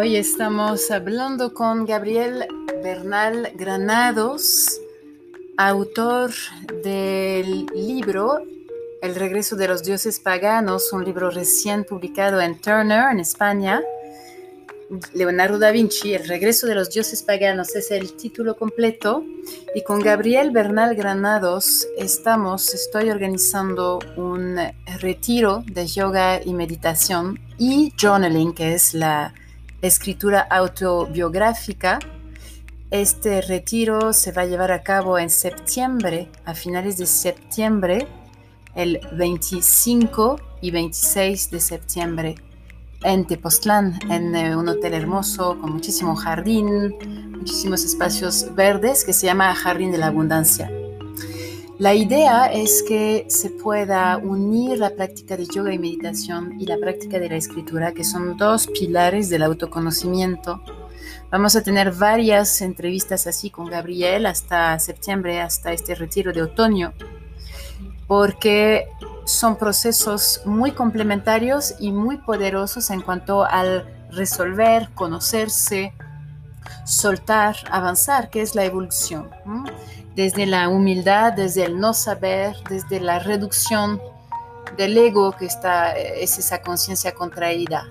Hoy estamos hablando con Gabriel Bernal Granados, autor del libro El regreso de los dioses paganos, un libro recién publicado en Turner, en España. Leonardo da Vinci, El regreso de los dioses paganos es el título completo. Y con Gabriel Bernal Granados estamos, estoy organizando un retiro de yoga y meditación y journaling, que es la escritura autobiográfica. Este retiro se va a llevar a cabo en septiembre, a finales de septiembre, el 25 y 26 de septiembre, en Tepoztlán, en eh, un hotel hermoso con muchísimo jardín, muchísimos espacios verdes que se llama Jardín de la Abundancia. La idea es que se pueda unir la práctica de yoga y meditación y la práctica de la escritura, que son dos pilares del autoconocimiento. Vamos a tener varias entrevistas así con Gabriel hasta septiembre, hasta este retiro de otoño, porque son procesos muy complementarios y muy poderosos en cuanto al resolver, conocerse, soltar, avanzar, que es la evolución desde la humildad, desde el no saber, desde la reducción del ego que está, es esa conciencia contraída.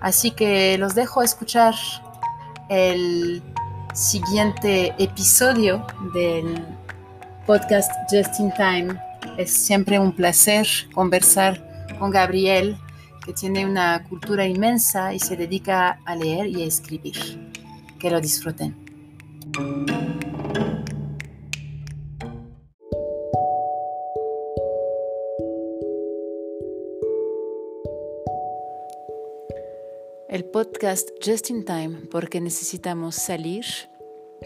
Así que los dejo escuchar el siguiente episodio del podcast Just in Time. Es siempre un placer conversar con Gabriel, que tiene una cultura inmensa y se dedica a leer y a escribir. Que lo disfruten. El podcast Just in Time porque necesitamos salir,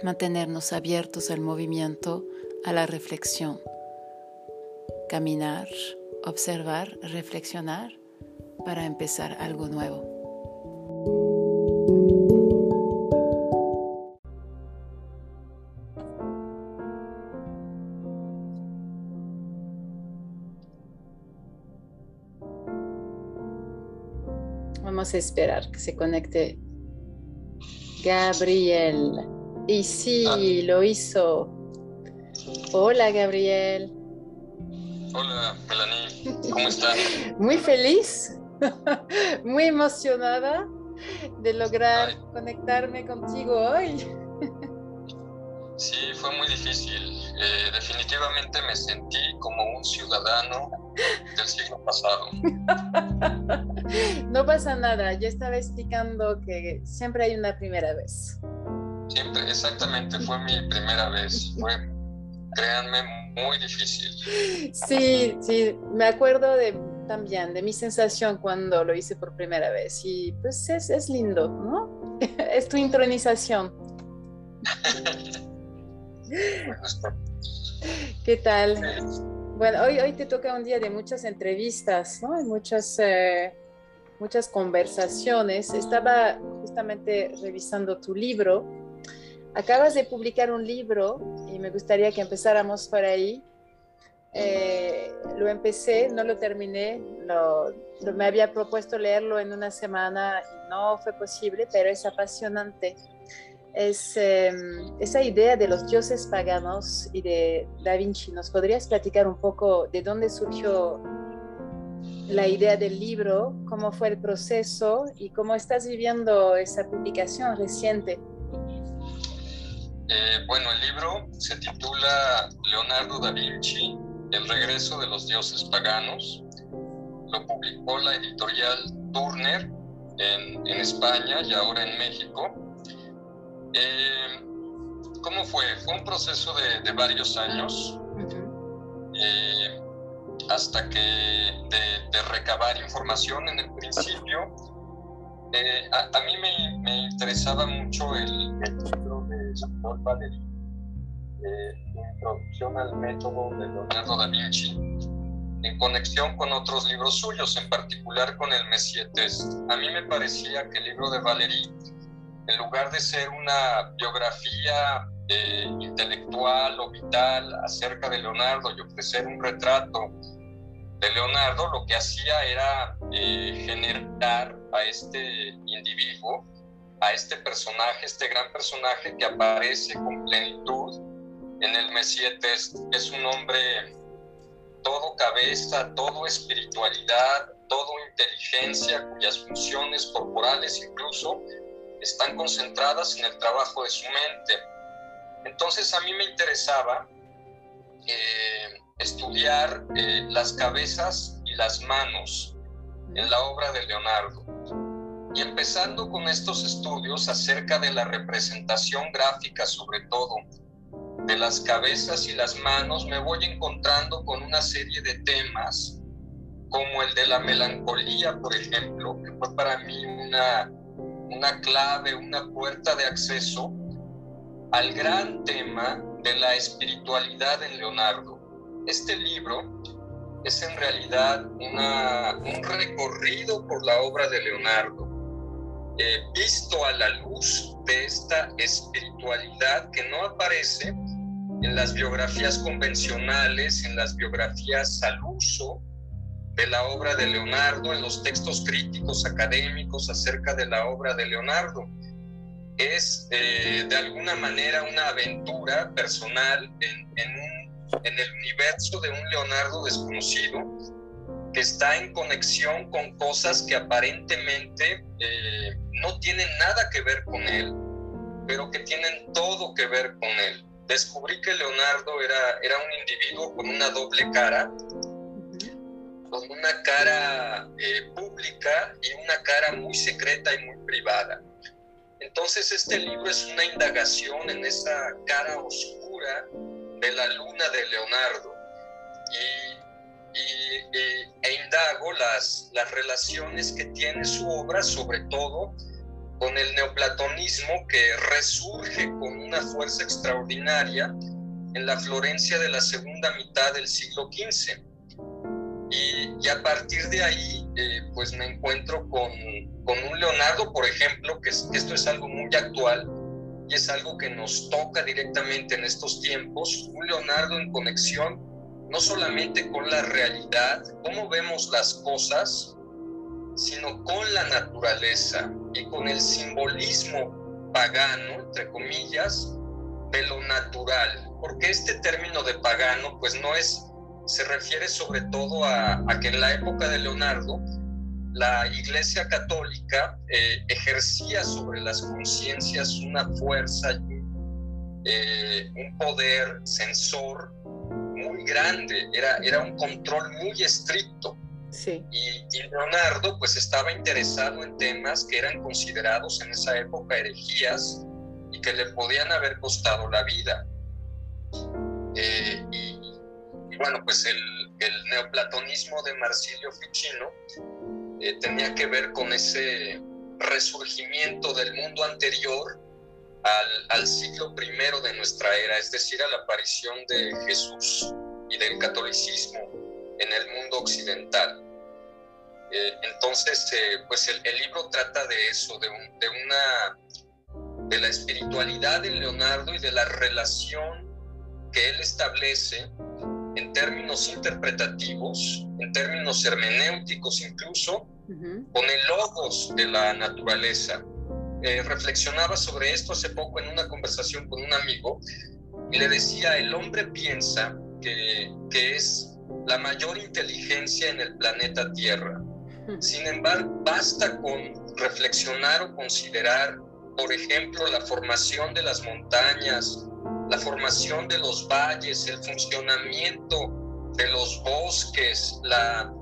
mantenernos abiertos al movimiento, a la reflexión, caminar, observar, reflexionar para empezar algo nuevo. Vamos a esperar que se conecte Gabriel. Y sí, ah. lo hizo. Hola, Gabriel. Hola, Melanie. ¿Cómo estás? Muy feliz, muy emocionada de lograr conectarme contigo hoy. Sí, fue muy difícil. Eh, definitivamente me sentí como un ciudadano del siglo pasado. No pasa nada, yo estaba explicando que siempre hay una primera vez. Siempre, exactamente, fue mi primera vez. Fue, créanme, muy difícil. Sí, sí, me acuerdo de, también de mi sensación cuando lo hice por primera vez y pues es, es lindo, ¿no? es tu intronización. ¿Qué tal? Bueno, hoy, hoy te toca un día de muchas entrevistas, ¿no? muchas, eh, muchas conversaciones. Estaba justamente revisando tu libro. Acabas de publicar un libro y me gustaría que empezáramos por ahí. Eh, lo empecé, no lo terminé, me había propuesto leerlo en una semana y no fue posible, pero es apasionante es em, esa idea de los dioses paganos y de Da Vinci. ¿Nos podrías platicar un poco de dónde surgió la idea del libro, cómo fue el proceso y cómo estás viviendo esa publicación reciente? Eh, bueno, el libro se titula Leonardo da Vinci, El regreso de los dioses paganos. Lo publicó la editorial Turner en, en España y ahora en México eh, ¿Cómo fue? Fue un proceso de, varios años, eh, hasta que de, recabar información en el principio. Eh, a, mí me, interesaba mucho el, libro de Jean-Paul Valéry, Introducción al método de Leonardo da Vinci, en conexión con otros libros suyos, en particular con el Messier Test. A mí me parecía que el libro de Valéry en lugar de ser una biografía eh, intelectual o vital acerca de Leonardo y ofrecer un retrato de Leonardo, lo que hacía era eh, generar a este individuo a este personaje, este gran personaje que aparece con plenitud en el Mesías Es un hombre todo cabeza, todo espiritualidad, todo inteligencia, cuyas funciones corporales incluso están concentradas en el trabajo de su mente. Entonces a mí me interesaba eh, estudiar eh, las cabezas y las manos en la obra de Leonardo. Y empezando con estos estudios acerca de la representación gráfica sobre todo de las cabezas y las manos, me voy encontrando con una serie de temas como el de la melancolía, por ejemplo, que fue para mí una, una clave, una puerta de acceso al gran tema de la espiritualidad en Leonardo. Este libro es en realidad un recorrido por la obra de Leonardo, eh, visto a la luz de esta espiritualidad que no aparece en las biografías convencionales, en las biografías al uso de la obra de Leonardo, en los textos críticos académicos acerca de la obra de Leonardo. Es eh, de alguna manera una aventura personal en, en, el universo de un Leonardo desconocido que está en conexión con cosas que aparentemente eh, no tienen nada que ver con él, pero que tienen todo que ver con él descubrí que Leonardo era, era un individuo con una doble cara, con una cara eh, pública y una cara muy secreta y muy privada. Entonces este libro es una indagación en esa cara oscura de la luna de Leonardo y, e indago las, las relaciones que tiene su obra, sobre todo con el neoplatonismo que resurge con una fuerza extraordinaria en la Florencia de la segunda mitad del siglo XV. Y, a partir de ahí, eh, pues me encuentro con, con, un Leonardo, por ejemplo, que esto es algo muy actual y es algo que nos toca directamente en estos tiempos, un Leonardo en conexión no solamente con la realidad, cómo vemos las cosas, sino con la naturaleza y con el simbolismo pagano, entre comillas, de lo natural. Porque este término de pagano, pues no es, se refiere sobre todo a, que en la época de Leonardo, la Iglesia Católica eh, ejercía sobre las conciencias una fuerza, eh, un poder censor muy grande, era, era un control muy estricto. Y, Leonardo pues estaba interesado en temas que eran considerados en esa época herejías y que le podían haber costado la vida. Eh, y, bueno, pues el, neoplatonismo de Marsilio Ficino eh, tenía que ver con ese resurgimiento del mundo anterior al, siglo primero de nuestra era, es decir, a la aparición de Jesús y del catolicismo en el mundo occidental. Eh, entonces, eh, pues el, libro trata de eso, de, una, de la espiritualidad de Leonardo y de la relación que él establece en términos interpretativos, en términos hermenéuticos incluso, con el logos de la naturaleza. Eh, reflexionaba sobre esto hace poco en una conversación con un amigo y le decía, el hombre piensa que, que es la mayor inteligencia en el planeta Tierra. Sin embargo, basta con reflexionar o considerar, por ejemplo, la formación de las montañas, la formación de los valles, el funcionamiento de los bosques, la,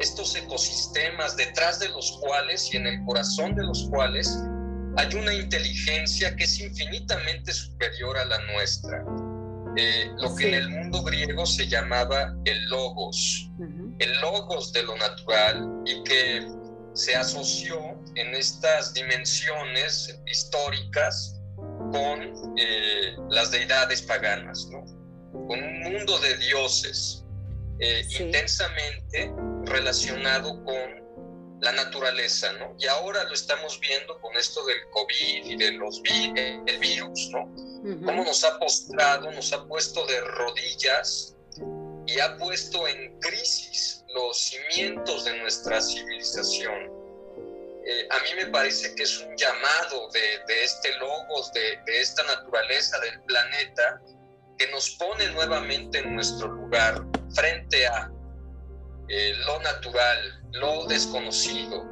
estos ecosistemas detrás de los cuales y en el corazón de los cuales hay una inteligencia que es infinitamente superior a la nuestra. Eh, lo que en el mundo griego se llamaba el logos, el logos de lo natural y que se asoció en estas dimensiones históricas con eh, las deidades paganas, con un mundo de dioses eh, intensamente relacionado con la naturaleza, ¿no? Y ahora lo estamos viendo con esto del COVID y de los el virus, ¿no? Cómo nos ha postrado, nos ha puesto de rodillas y ha puesto en crisis los cimientos de nuestra civilización. Eh, a mí me parece que es un llamado de, este logos, de, esta naturaleza del planeta, que nos pone nuevamente en nuestro lugar frente a eh, lo natural, lo desconocido,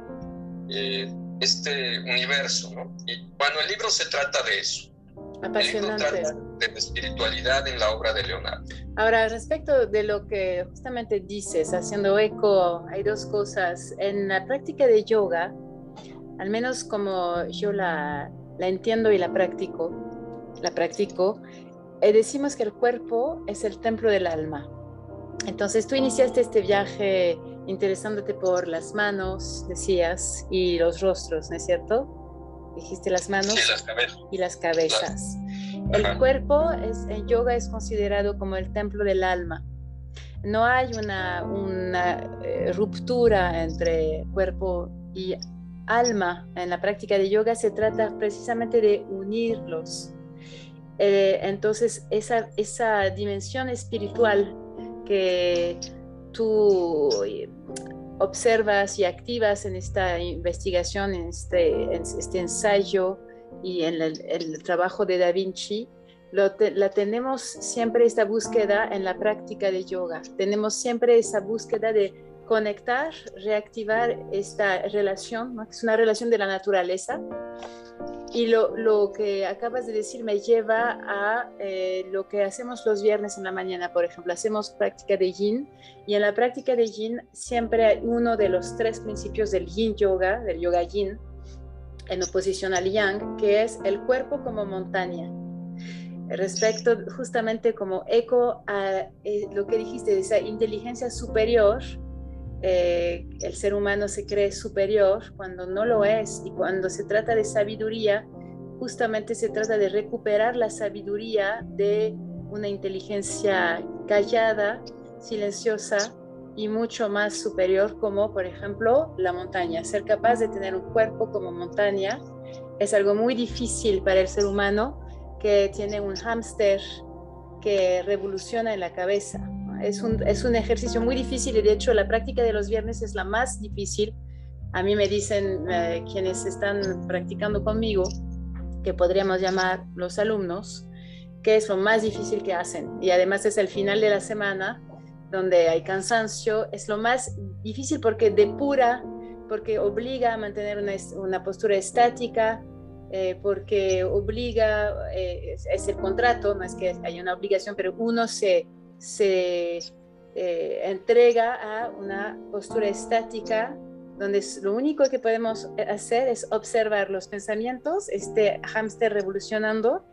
eh, este universo. ¿no? Y bueno, el libro se trata de eso. Apasionante. El libro trata de la espiritualidad en la obra de Leonardo. Ahora, respecto de lo que justamente dices, haciendo eco, hay dos cosas. En la práctica de yoga, al menos como yo la, la entiendo y la practico, la practico, eh, decimos que el cuerpo es el templo del alma. Entonces tú iniciaste este viaje interesándote por las manos, decías, y los rostros, ¿no es cierto? Dijiste las manos y las cabezas. El cuerpo es, en yoga es considerado como el templo del alma. No hay una, una eh, ruptura entre cuerpo y alma en la práctica de yoga, se trata precisamente de unirlos. Eh, entonces, esa, esa dimensión espiritual que tú eh, observas y activas en esta investigación, en este, este ensayo y en el, trabajo de Da Vinci, la tenemos siempre esta búsqueda en la práctica de yoga. Tenemos siempre esa búsqueda de conectar, reactivar esta relación, que es una relación de la naturaleza. Y lo, lo, que acabas de decir me lleva a eh, lo que hacemos los viernes en la mañana, por ejemplo. Hacemos práctica de yin y en la práctica de yin siempre hay uno de los tres principios del yin yoga, del yoga yin, en oposición al yang, que es el cuerpo como montaña. Respecto justamente como eco a eh, lo que dijiste, esa inteligencia superior eh, el ser humano se cree superior cuando no lo es y cuando se trata de sabiduría, justamente se trata de recuperar la sabiduría de una inteligencia callada, silenciosa y mucho más superior como por ejemplo la montaña. Ser capaz de tener un cuerpo como montaña es algo muy difícil para el ser humano que tiene un hámster que revoluciona en la cabeza es un, es un ejercicio muy difícil y de hecho la práctica de los viernes es la más difícil. A mí me dicen eh, quienes están practicando conmigo, que podríamos llamar los alumnos, que es lo más difícil que hacen. Y además es el final de la semana donde hay cansancio. Es lo más difícil porque depura, porque obliga a mantener una, una postura estática, eh, porque obliga, eh, es, el contrato, no es que haya una obligación, pero uno se se eh, entrega a una postura estática donde lo único que podemos hacer es observar los pensamientos, este hámster revolucionando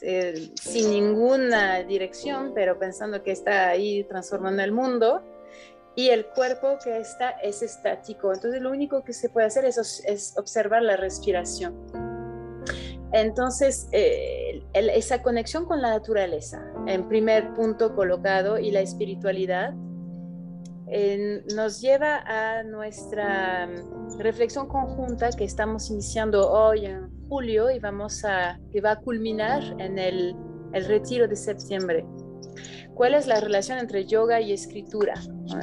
eh, sin ninguna dirección, pero pensando que está ahí transformando el mundo, y el cuerpo que está es estático. Entonces lo único que se puede hacer es observar la respiración. Entonces, eh, esa conexión con la naturaleza, en primer punto colocado, y la espiritualidad, nos lleva a nuestra reflexión conjunta que estamos iniciando hoy en julio y vamos a, que va a culminar en el, el retiro de septiembre. ¿Cuál es la relación entre yoga y escritura?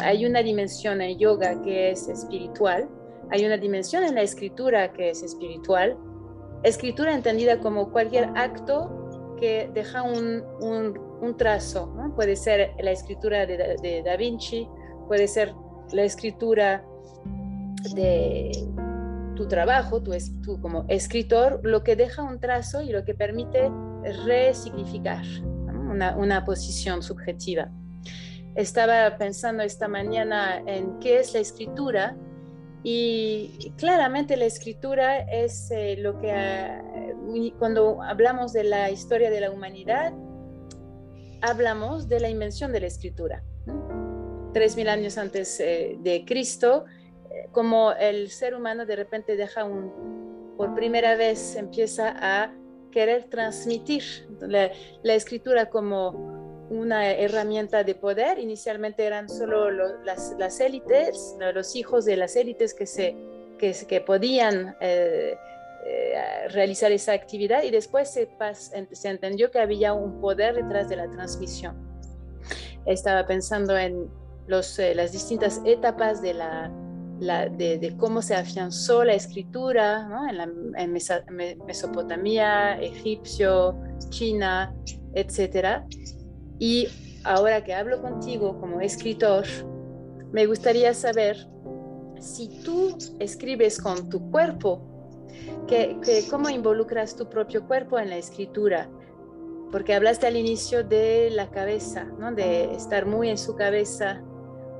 Hay una dimensión en yoga que es espiritual, hay una dimensión en la escritura que es espiritual, Escritura entendida como cualquier acto que deja un, trazo, puede ser la escritura de, Da Vinci, puede ser la escritura de tu trabajo, tú como escritor, lo que deja un trazo y lo que permite resignificar una, una posición subjetiva. Estaba pensando esta mañana en qué es la escritura y claramente la escritura es eh, lo que ah, cuando hablamos de la historia de la humanidad, hablamos de la invención de la escritura. Tres mil años antes eh, de Cristo, eh, como el ser humano de repente deja un, por primera vez empieza a querer transmitir la, escritura como una herramienta de poder. Inicialmente eran solo las, élites, los hijos de las élites que, se, que, podían eh, eh, realizar esa actividad y después se, se entendió que había un poder detrás de la transmisión. Estaba pensando en los, eh, las distintas etapas de la, de, cómo se afianzó la escritura en, Mesopotamia, Egipcio, China, etc. Y ahora que hablo contigo como escritor, me gustaría saber si tú escribes con tu cuerpo, que, ¿cómo involucras tu propio cuerpo en la escritura? Porque hablaste al inicio de la cabeza, ¿no? de estar muy en su cabeza.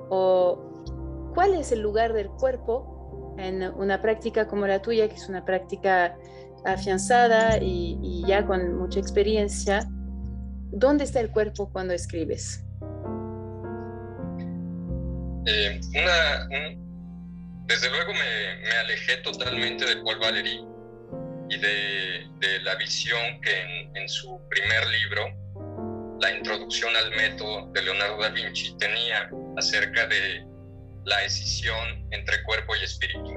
O, ¿Cuál es el lugar del cuerpo en una práctica como la tuya, que es una práctica afianzada y ya con mucha experiencia? ¿Dónde está el cuerpo cuando escribes? Eh, una, desde luego me, alejé totalmente de Paul Valéry y de, la visión que en, su primer libro, La introducción al método de Leonardo da Vinci, tenía acerca de la escisión entre cuerpo y espíritu.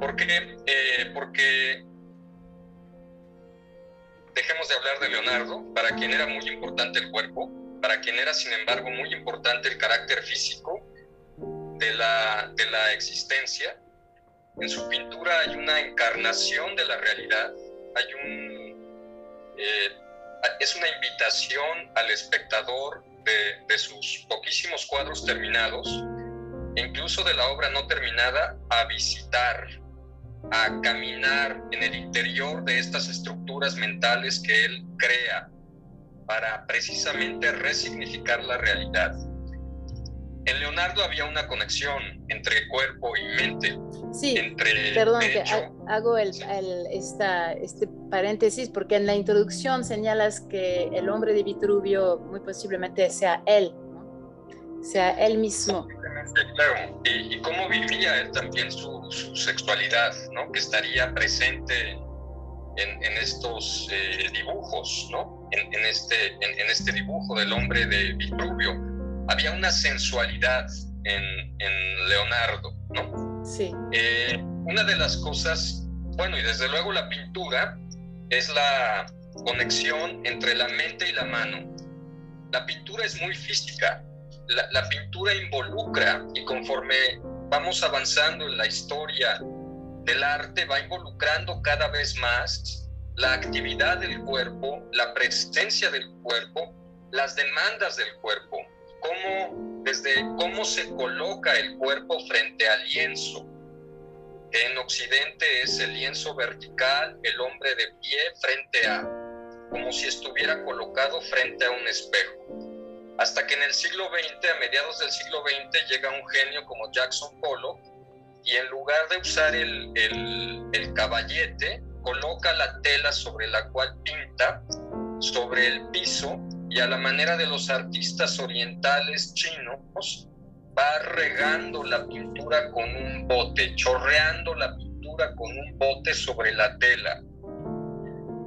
¿Por qué? Eh, porque dejemos de hablar de Leonardo, para quien era muy importante el cuerpo, para quien era sin embargo muy importante el carácter físico de la, de la existencia. En su pintura hay una encarnación de la realidad, hay un, eh, es una invitación al espectador de, de sus poquísimos cuadros terminados, incluso de la obra no terminada, a visitar a caminar en el interior de estas estructuras mentales que él crea para precisamente resignificar la realidad. En Leonardo había una conexión entre cuerpo y mente. Sí, entre perdón que hago el, esta, este paréntesis porque en la introducción señalas que el hombre de Vitruvio muy posiblemente sea él, sea él mismo. Claro, y, cómo vivía él también su, sexualidad, ¿no? Que estaría presente en, estos eh, dibujos, ¿no? En, este, en, este dibujo del hombre de Vitruvio. Había una sensualidad en, Leonardo, ¿no? Sí. Eh, una de las cosas, bueno, y desde luego la pintura es la conexión entre la mente y la mano. La pintura es muy física, la, pintura involucra y conforme vamos avanzando en la historia del arte va involucrando cada vez más la actividad del cuerpo, la presencia del cuerpo, las demandas del cuerpo, cómo, desde cómo se coloca el cuerpo frente al lienzo. En Occidente es el lienzo vertical, el hombre de pie frente a, como si estuviera colocado frente a un espejo hasta que en el siglo XX, a mediados del siglo XX, llega un genio como Jackson Pollock y en lugar de usar el, el, caballete, coloca la tela sobre la cual pinta sobre el piso y a la manera de los artistas orientales chinos va regando la pintura con un bote, chorreando la pintura con un bote sobre la tela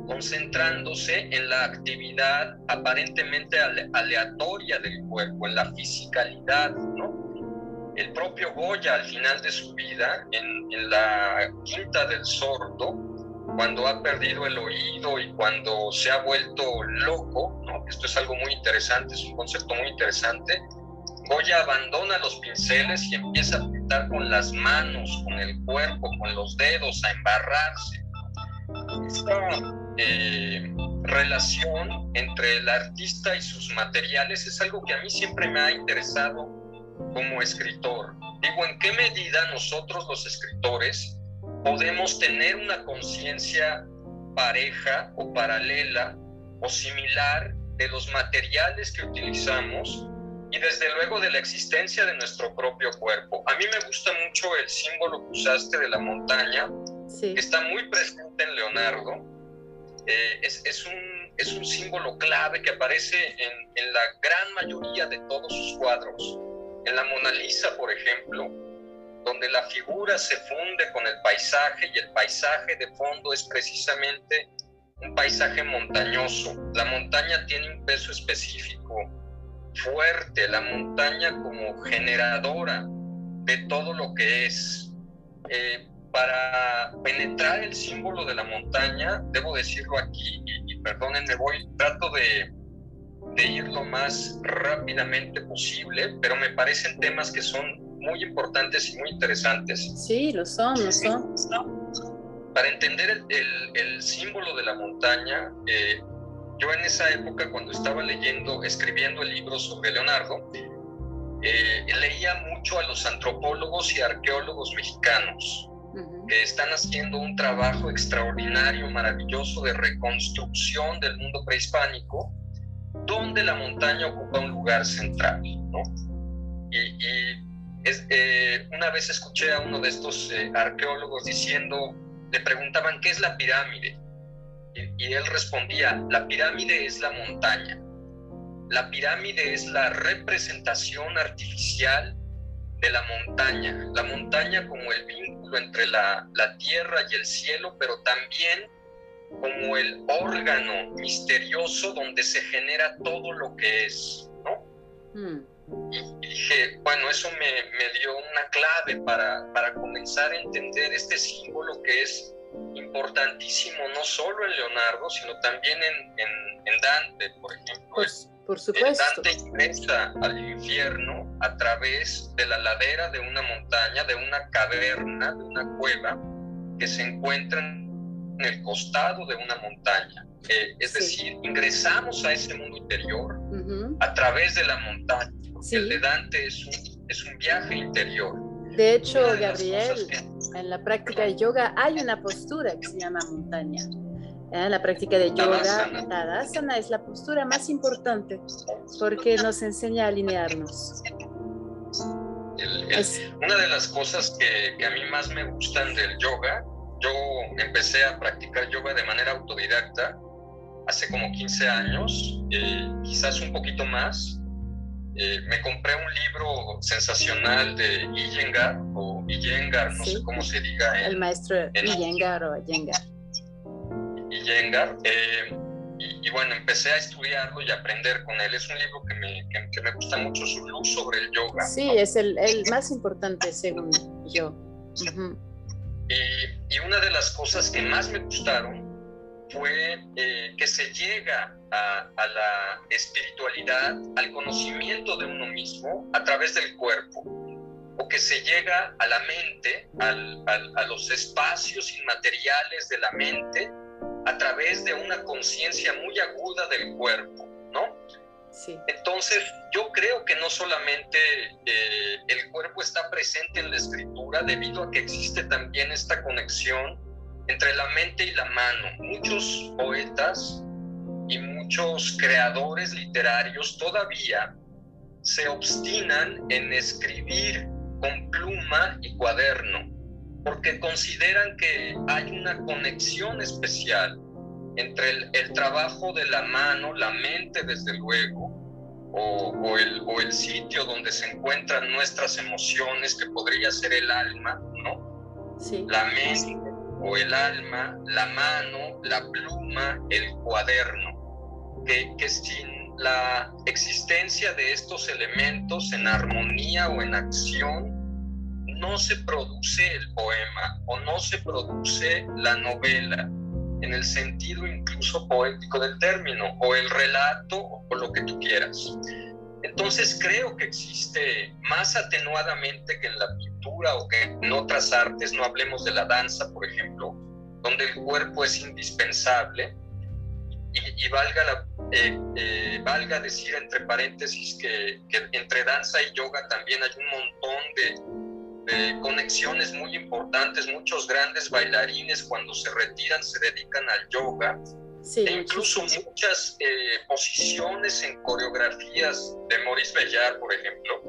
concentrándose en la actividad aparentemente aleatoria del cuerpo, en la fisicalidad. El propio Goya al final de su vida, en la quinta del sordo, cuando ha perdido el oído y cuando se ha vuelto loco, ¿no? esto es algo muy interesante, es un concepto muy interesante, Goya abandona los pinceles y empieza a pintar con las manos, con el cuerpo, con los dedos, a embarrarse. Eh, relación entre el artista y sus materiales es algo que a mí siempre me ha interesado como escritor. Digo, ¿en qué medida nosotros los escritores podemos tener una conciencia pareja o paralela o similar de los materiales que utilizamos y desde luego de la existencia de nuestro propio cuerpo. A mí me gusta mucho el símbolo que usaste de la montaña, que está muy presente en Leonardo, eh, es, es, un, es, un, símbolo clave que aparece en, en, la gran mayoría de todos sus cuadros. En la Mona Lisa, por ejemplo, donde la figura se funde con el paisaje y el paisaje de fondo es precisamente un paisaje montañoso. La montaña tiene un peso específico fuerte, la montaña como generadora de todo lo que es. Eh, para penetrar el símbolo de la montaña, debo decirlo aquí, y, perdónenme, voy, trato de, de, ir lo más rápidamente posible, pero me parecen temas que son muy importantes y muy interesantes. Sí, lo son, lo son. Para entender el, símbolo de la montaña, eh, yo en esa época, cuando estaba leyendo, escribiendo el libro sobre Leonardo, eh, leía mucho a los antropólogos y arqueólogos mexicanos que están haciendo un trabajo extraordinario, maravilloso de reconstrucción del mundo prehispánico, donde la montaña ocupa un lugar central. Y, eh, una vez escuché a uno de estos eh, arqueólogos diciendo, le preguntaban, ¿qué es la pirámide? y él respondía, la pirámide es la montaña. La pirámide es la representación artificial de la montaña, la montaña como el vínculo entre la, tierra y el cielo, pero también como el órgano misterioso donde se genera todo lo que es, ¿no? Hmm. Y, dije, bueno, eso me, dio una clave para, para, comenzar a entender este símbolo que es importantísimo no solo en Leonardo, sino también en, en, Dante, por ejemplo. Pues, por supuesto. Dante ingresa al infierno a través de la ladera de una montaña, de una caverna, de una cueva que se encuentra en el costado de una montaña. Eh, es decir, ingresamos a ese mundo interior a través de la montaña. El de Dante es un, es un viaje interior. De hecho, Gabriel, en la práctica de yoga hay una postura que se llama montaña. ¿eh? La práctica de yoga, Tadasana, es la postura más importante porque nos enseña a alinearnos. una de las cosas que, a mí más me gustan del yoga, yo empecé a practicar yoga de manera autodidacta hace como 15 años, eh, quizás un poquito más. Eh, me compré un libro sensacional de Iyengar o Iyengar, no sé cómo se diga. el maestro Iyengar o Iyengar y Yengar. Eh, y, bueno, empecé a estudiarlo y aprender con él. Es un libro que me, que, me gusta mucho, su luz sobre el yoga. Sí, es el, el, más importante según yo. y, y, una de las cosas que más me gustaron fue eh, que se llega a, a, la espiritualidad, al conocimiento de uno mismo a través del cuerpo, o que se llega a la mente, al, al, a los espacios inmateriales de la mente, a través de una conciencia muy aguda del cuerpo, ¿no? Sí. Entonces, yo creo que no solamente eh, el cuerpo está presente en la escritura debido a que existe también esta conexión entre la mente y la mano. Muchos poetas muchos creadores literarios todavía se obstinan en escribir con pluma y cuaderno porque consideran que hay una conexión especial entre el, trabajo de la mano, la mente desde luego, o, el, o, el, sitio donde se encuentran nuestras emociones, que podría ser el alma, ¿no? Sí. La mente o el alma, la mano, la pluma, el cuaderno, que, que sin la existencia de estos elementos en armonía o en acción, no se produce el poema o no se produce la novela en el sentido incluso poético del término, o el relato, o lo que tú quieras. Entonces creo que existe más atenuadamente que en la pintura o que en otras artes, no hablemos de la danza, por ejemplo, donde el cuerpo es indispensable, y, valga, la, eh, eh, valga decir entre paréntesis que, que entre danza y yoga también hay un montón de conexiones muy importantes. Muchos grandes bailarines cuando se retiran se dedican al yoga. e incluso muchas eh, posiciones en coreografías de Maurice Bellar, por ejemplo,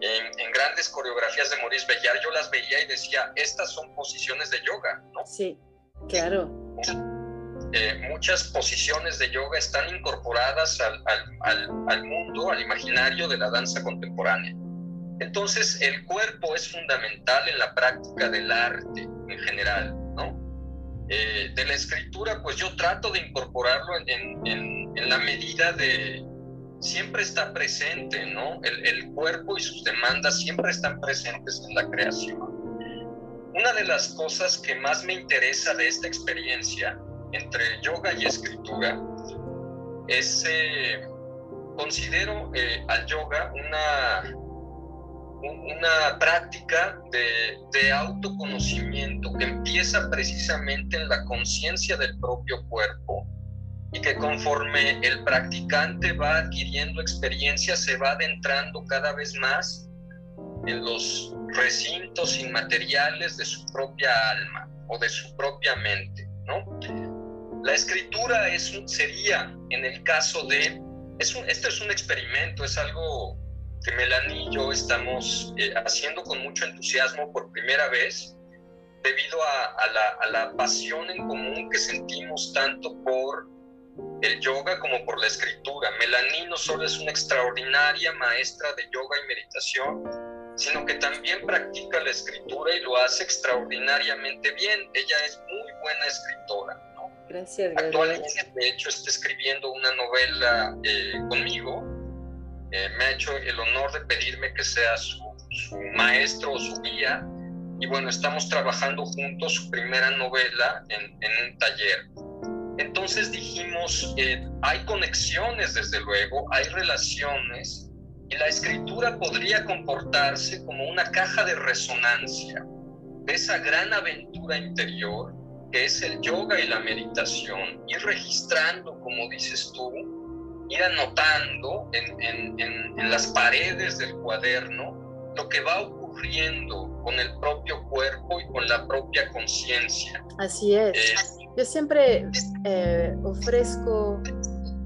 en, grandes coreografías de Maurice Bellar, yo las veía y decía, estas son posiciones de yoga, ¿no? Sí, claro. Eh, muchas posiciones de yoga están incorporadas al, al, al mundo, al imaginario de la danza contemporánea. Entonces, el cuerpo es fundamental en la práctica del arte en general, ¿no? Eh, de la escritura, pues yo trato de incorporarlo en, la medida de, siempre está presente, ¿no? El, el, cuerpo y sus demandas siempre están presentes en la creación. Una de las cosas que más me interesa de esta experiencia entre yoga y escritura es, eh, considero eh, al yoga una una práctica de, de, autoconocimiento que empieza precisamente en la conciencia del propio cuerpo y que conforme el practicante va adquiriendo experiencia se va adentrando cada vez más en los recintos inmateriales de su propia alma o de su propia mente, ¿no? La escritura es sería, en el caso de, es un, este es un experimento, es algo que Melanie y yo estamos eh, haciendo con mucho entusiasmo por primera vez, debido a, la, a, la, pasión en común que sentimos tanto por el yoga como por la escritura. Melanie no solo es una extraordinaria maestra de yoga y meditación, sino que también practica la escritura y lo hace extraordinariamente bien. Ella es muy buena escritora. Gracias, Actualmente, de hecho, está escribiendo una novela eh, conmigo. Eh, me ha hecho el honor de pedirme que sea su, maestro o su guía. Y bueno, estamos trabajando juntos su primera novela en, en un taller. Entonces dijimos, eh, hay conexiones desde luego, hay relaciones, y la escritura podría comportarse como una caja de resonancia de esa gran aventura interior que es el yoga y la meditación, ir registrando, como dices tú, ir anotando en, en, las paredes del cuaderno lo que va ocurriendo con el propio cuerpo y con la propia conciencia. Así es. Eh, Yo siempre eh, ofrezco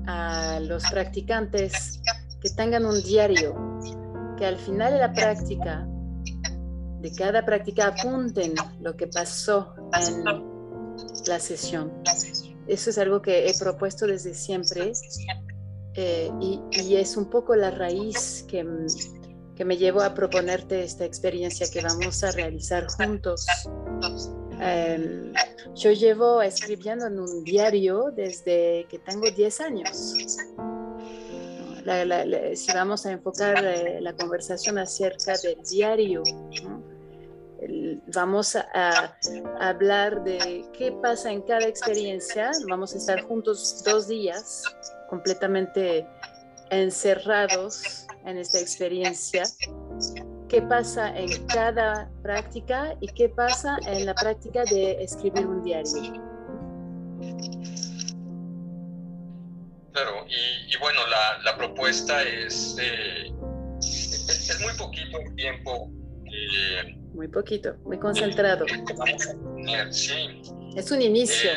a los practicantes que tengan un diario, que al final de la práctica, de cada práctica, apunten lo que pasó en la sesión. Eso es algo que he propuesto desde siempre eh, y, es un poco la raíz que, que, me llevó a proponerte esta experiencia que vamos a realizar juntos. Em, yo llevo escribiendo en un diario desde que tengo 10 años. si vamos a enfocar eh, la conversación acerca del diario, vamos a, hablar de qué pasa en cada experiencia. Vamos a estar juntos dos días completamente encerrados en esta experiencia. ¿Qué pasa en cada práctica y qué pasa en la práctica de escribir un diario? Claro, y, bueno, la, propuesta es, eh, es, muy poquito tiempo eh, muy poquito, muy concentrado. Sí. Es un inicio.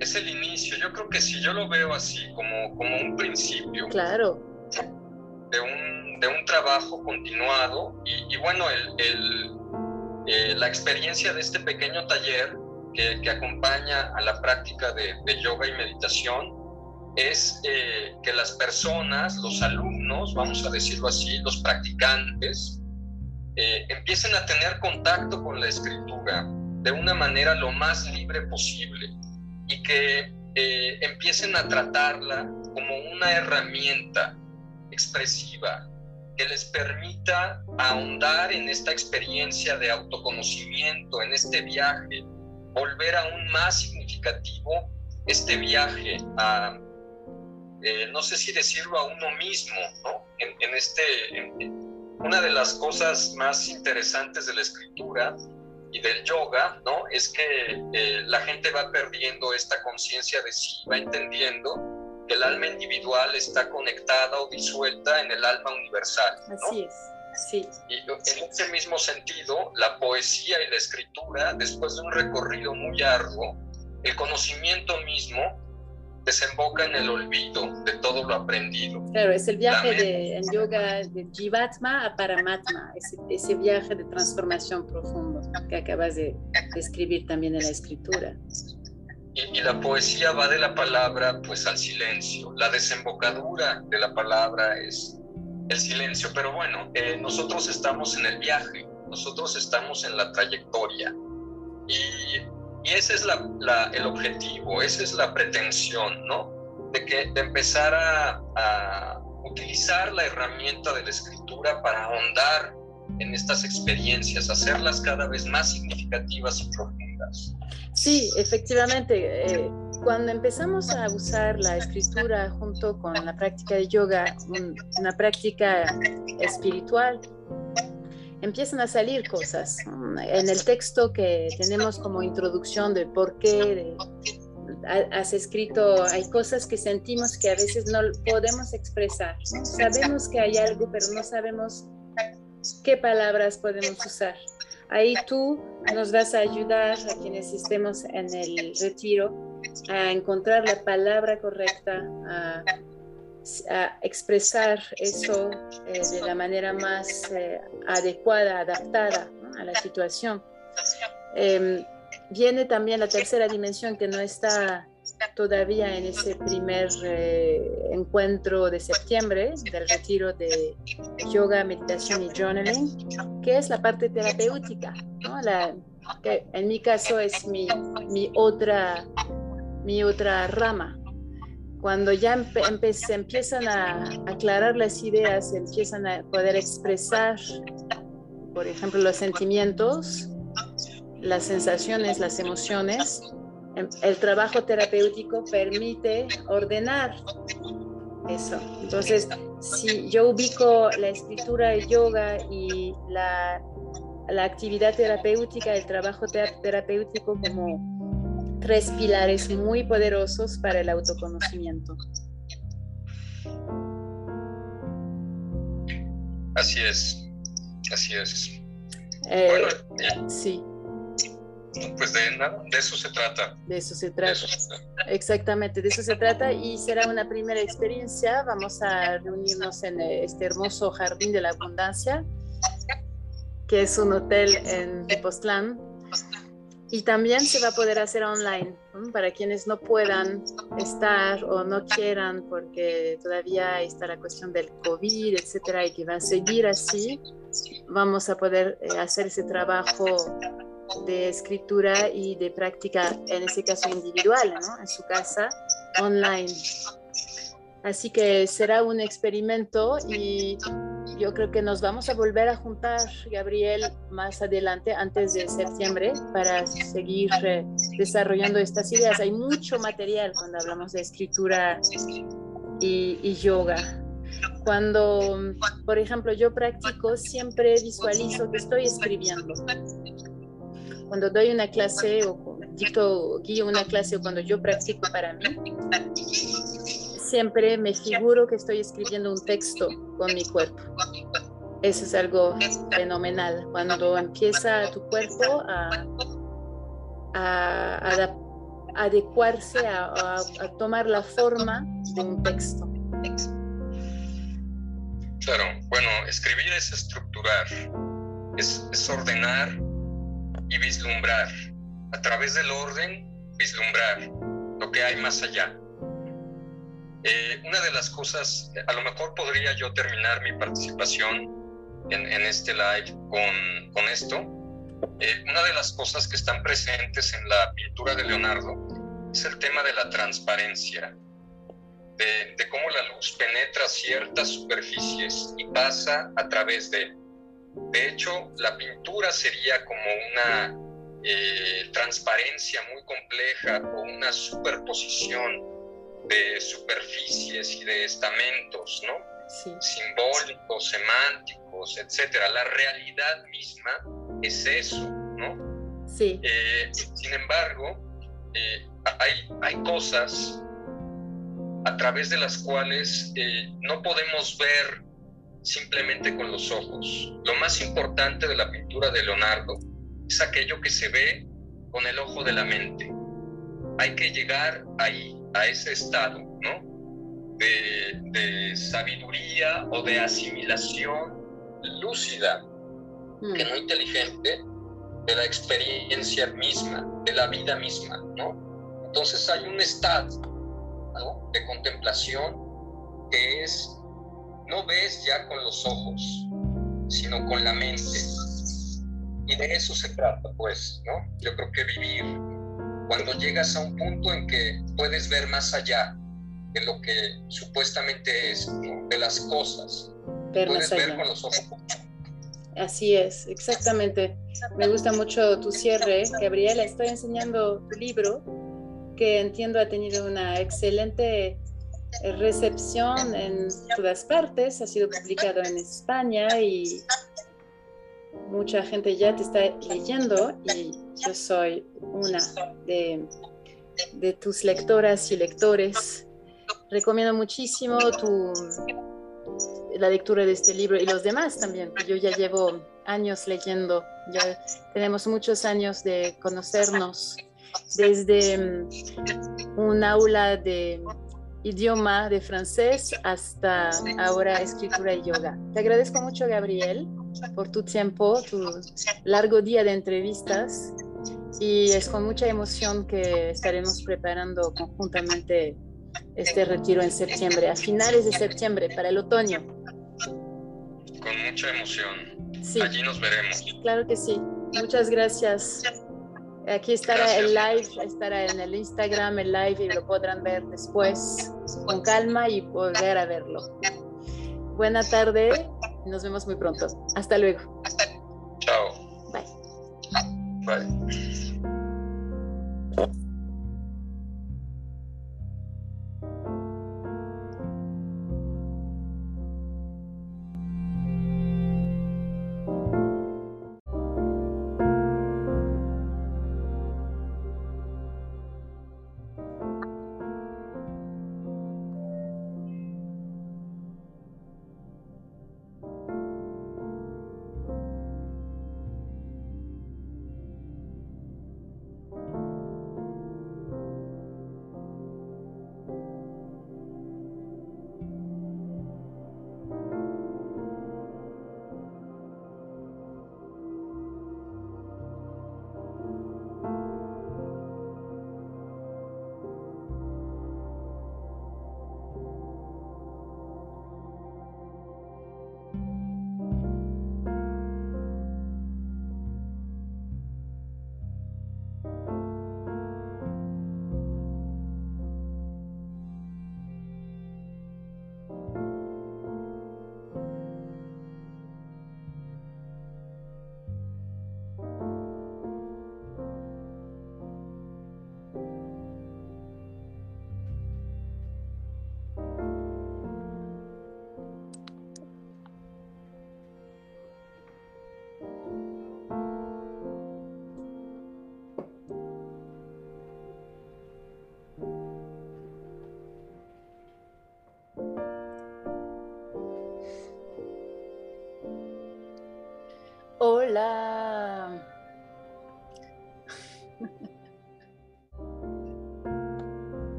Es, el inicio. Yo creo que si yo lo veo así, como, como un principio. Claro. De un, de un trabajo continuado. Y, bueno, el, eh, la experiencia de este pequeño taller que, que acompaña a la práctica de, de yoga y meditación es eh, que las personas, los alumnos, vamos a decirlo así, los practicantes, eh, empiecen a tener contacto con la escritura de una manera lo más libre posible y que eh, empiecen a tratarla como una herramienta expresiva que les permita ahondar en esta experiencia de autoconocimiento, en este viaje, volver aún más significativo este viaje a, eh, no sé si decirlo a uno mismo, ¿no? En, este, una de las cosas más interesantes de la escritura y del yoga, ¿no? Es que eh, la gente va perdiendo esta conciencia de sí, va entendiendo que el alma individual está conectada o disuelta en el alma universal. Así es. Sí. Y en ese mismo sentido, la poesía y la escritura, después de un recorrido muy largo, el conocimiento mismo desemboca en el olvido de todo lo aprendido. Claro, es el viaje de, en yoga de Jivatma a Paramatma, ese, ese viaje de transformación profundo que acabas de describir también en la escritura. Y, la poesía va de la palabra pues al silencio, la desembocadura de la palabra es el silencio, pero bueno, eh, nosotros estamos en el viaje, nosotros estamos en la trayectoria y y ese es el objetivo, esa es la pretensión, ¿no? De, que, empezar a, a utilizar la herramienta de la escritura para ahondar en estas experiencias, hacerlas cada vez más significativas y profundas. Sí, efectivamente. Eh, cuando empezamos a usar la escritura junto con la práctica de yoga, una práctica espiritual, empiezan a salir cosas. En el texto que tenemos como introducción de por qué has escrito, hay cosas que sentimos que a veces no podemos expresar. Sabemos que hay algo, pero no sabemos qué palabras podemos usar. Ahí tú nos vas a ayudar a quienes estemos en el retiro a encontrar la palabra correcta, a, expresar eso eh, de la manera más eh, adecuada, adaptada a la situación. Em, viene también la tercera dimensión que no está todavía en ese primer eh, encuentro de septiembre del retiro de yoga, meditación y journaling, que es la parte terapéutica, que en mi caso es mi otra rama. Cuando ya se empiezan a aclarar las ideas, se empiezan a poder expresar, por ejemplo, los sentimientos, las sensaciones, las emociones, em, el trabajo terapéutico permite ordenar eso. Entonces, si yo ubico la escritura, el yoga y la, la actividad terapéutica, el trabajo terapéutico como tres pilares muy poderosos para el autoconocimiento. Así es, así es. Eh, sí. Pues de, de eso se trata. De eso se trata. Exactamente, de eso se trata y será una primera experiencia. Vamos a reunirnos en este hermoso Jardín de la Abundancia, que es un hotel en Tepoztlán. Y también se va a poder hacer online para quienes no puedan estar o no quieran porque todavía está la cuestión del COVID, etcétera, y que va a seguir así. Vamos a poder eh, hacer ese trabajo de escritura y de práctica, en ese caso individual, en su casa, online. Así que será un experimento y yo creo que nos vamos a volver a juntar, Gabriel, más adelante, antes de septiembre, para seguir eh, desarrollando estas ideas. Hay mucho material cuando hablamos de escritura y, y yoga. Cuando, por ejemplo, yo practico, siempre visualizo que estoy escribiendo cuando doy una clase o dicto, guío una clase o cuando yo practico para mí, siempre me figuro que estoy escribiendo un texto con mi cuerpo. Eso es algo fenomenal. Cuando empieza tu cuerpo a, adecuarse, a, tomar la forma de un texto. Claro, bueno, escribir es estructurar, es ordenar y vislumbrar, a través del orden, vislumbrar lo que hay más allá. Eh, una de las cosas, a lo mejor podría yo terminar mi participación en, este live con, con esto. Eh, una de las cosas que están presentes en la pintura de Leonardo es el tema de la transparencia, de, de cómo la luz penetra ciertas superficies y pasa a través de de hecho, la pintura sería como una eh, transparencia muy compleja o una superposición de superficies y de estamentos, ¿no? Simbólicos, semánticos, etcétera. La realidad misma es eso, ¿no? Sí. Eh, sin embargo, eh, hay, hay cosas a través de las cuales no podemos ver simplemente con los ojos. Lo más importante de la pintura de Leonardo es aquello que se ve con el ojo de la mente. Hay que llegar ahí, a ese estado, ¿no? De, sabiduría o de asimilación lúcida, que no inteligente, de la experiencia misma, de la vida misma, ¿no? Entonces hay un estado de contemplación que es no ves ya con los ojos, sino con la mente. Y de eso se trata, pues, ¿no? Yo creo que vivir, cuando llegas a un punto en que puedes ver más allá de lo que supuestamente es, de las cosas, puedes ver con los ojos. Así es, exactamente. Me gusta mucho tu cierre, Gabriela. Estoy enseñando tu libro, que entiendo ha tenido una excelente eh, recepción en todas partes, ha sido publicado en España y mucha gente ya te está leyendo y yo soy una de, tus lectoras y lectores. Recomiendo muchísimo tu, la lectura de este libro y los demás también. Yo ya llevo años leyendo, ya tenemos muchos años de conocernos desde mm, un aula de idioma de francés hasta ahora escritura y yoga. Te agradezco mucho, Gabriel, por tu tiempo, tu largo día de entrevistas y es con mucha emoción que estaremos preparando conjuntamente este retiro en septiembre, a finales de septiembre, para el otoño. Con mucha emoción. Sí. Allí nos veremos. Claro que sí. Muchas gracias. Aquí estará el live, estará en el Instagram el live y lo podrán ver después con calma y volver a verlo. Buena tarde, nos vemos muy pronto. Hasta luego. Chao. Bye. Bye.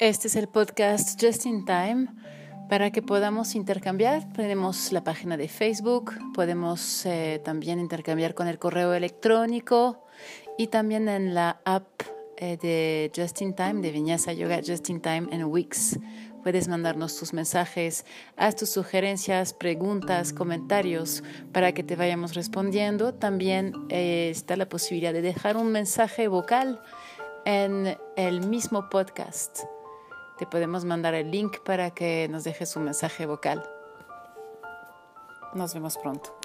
Este es el podcast Just in Time para que podamos intercambiar. Tenemos la página de Facebook, podemos eh, también intercambiar con el correo electrónico y también en la app de Just in Time, de Viñasa Yoga Just in Time en Wix. Puedes mandarnos tus mensajes, haz tus sugerencias, preguntas, comentarios para que te vayamos respondiendo. También eh, está la posibilidad de dejar un mensaje vocal en el mismo podcast. Te podemos mandar el link para que nos dejes un mensaje vocal. Nos vemos pronto.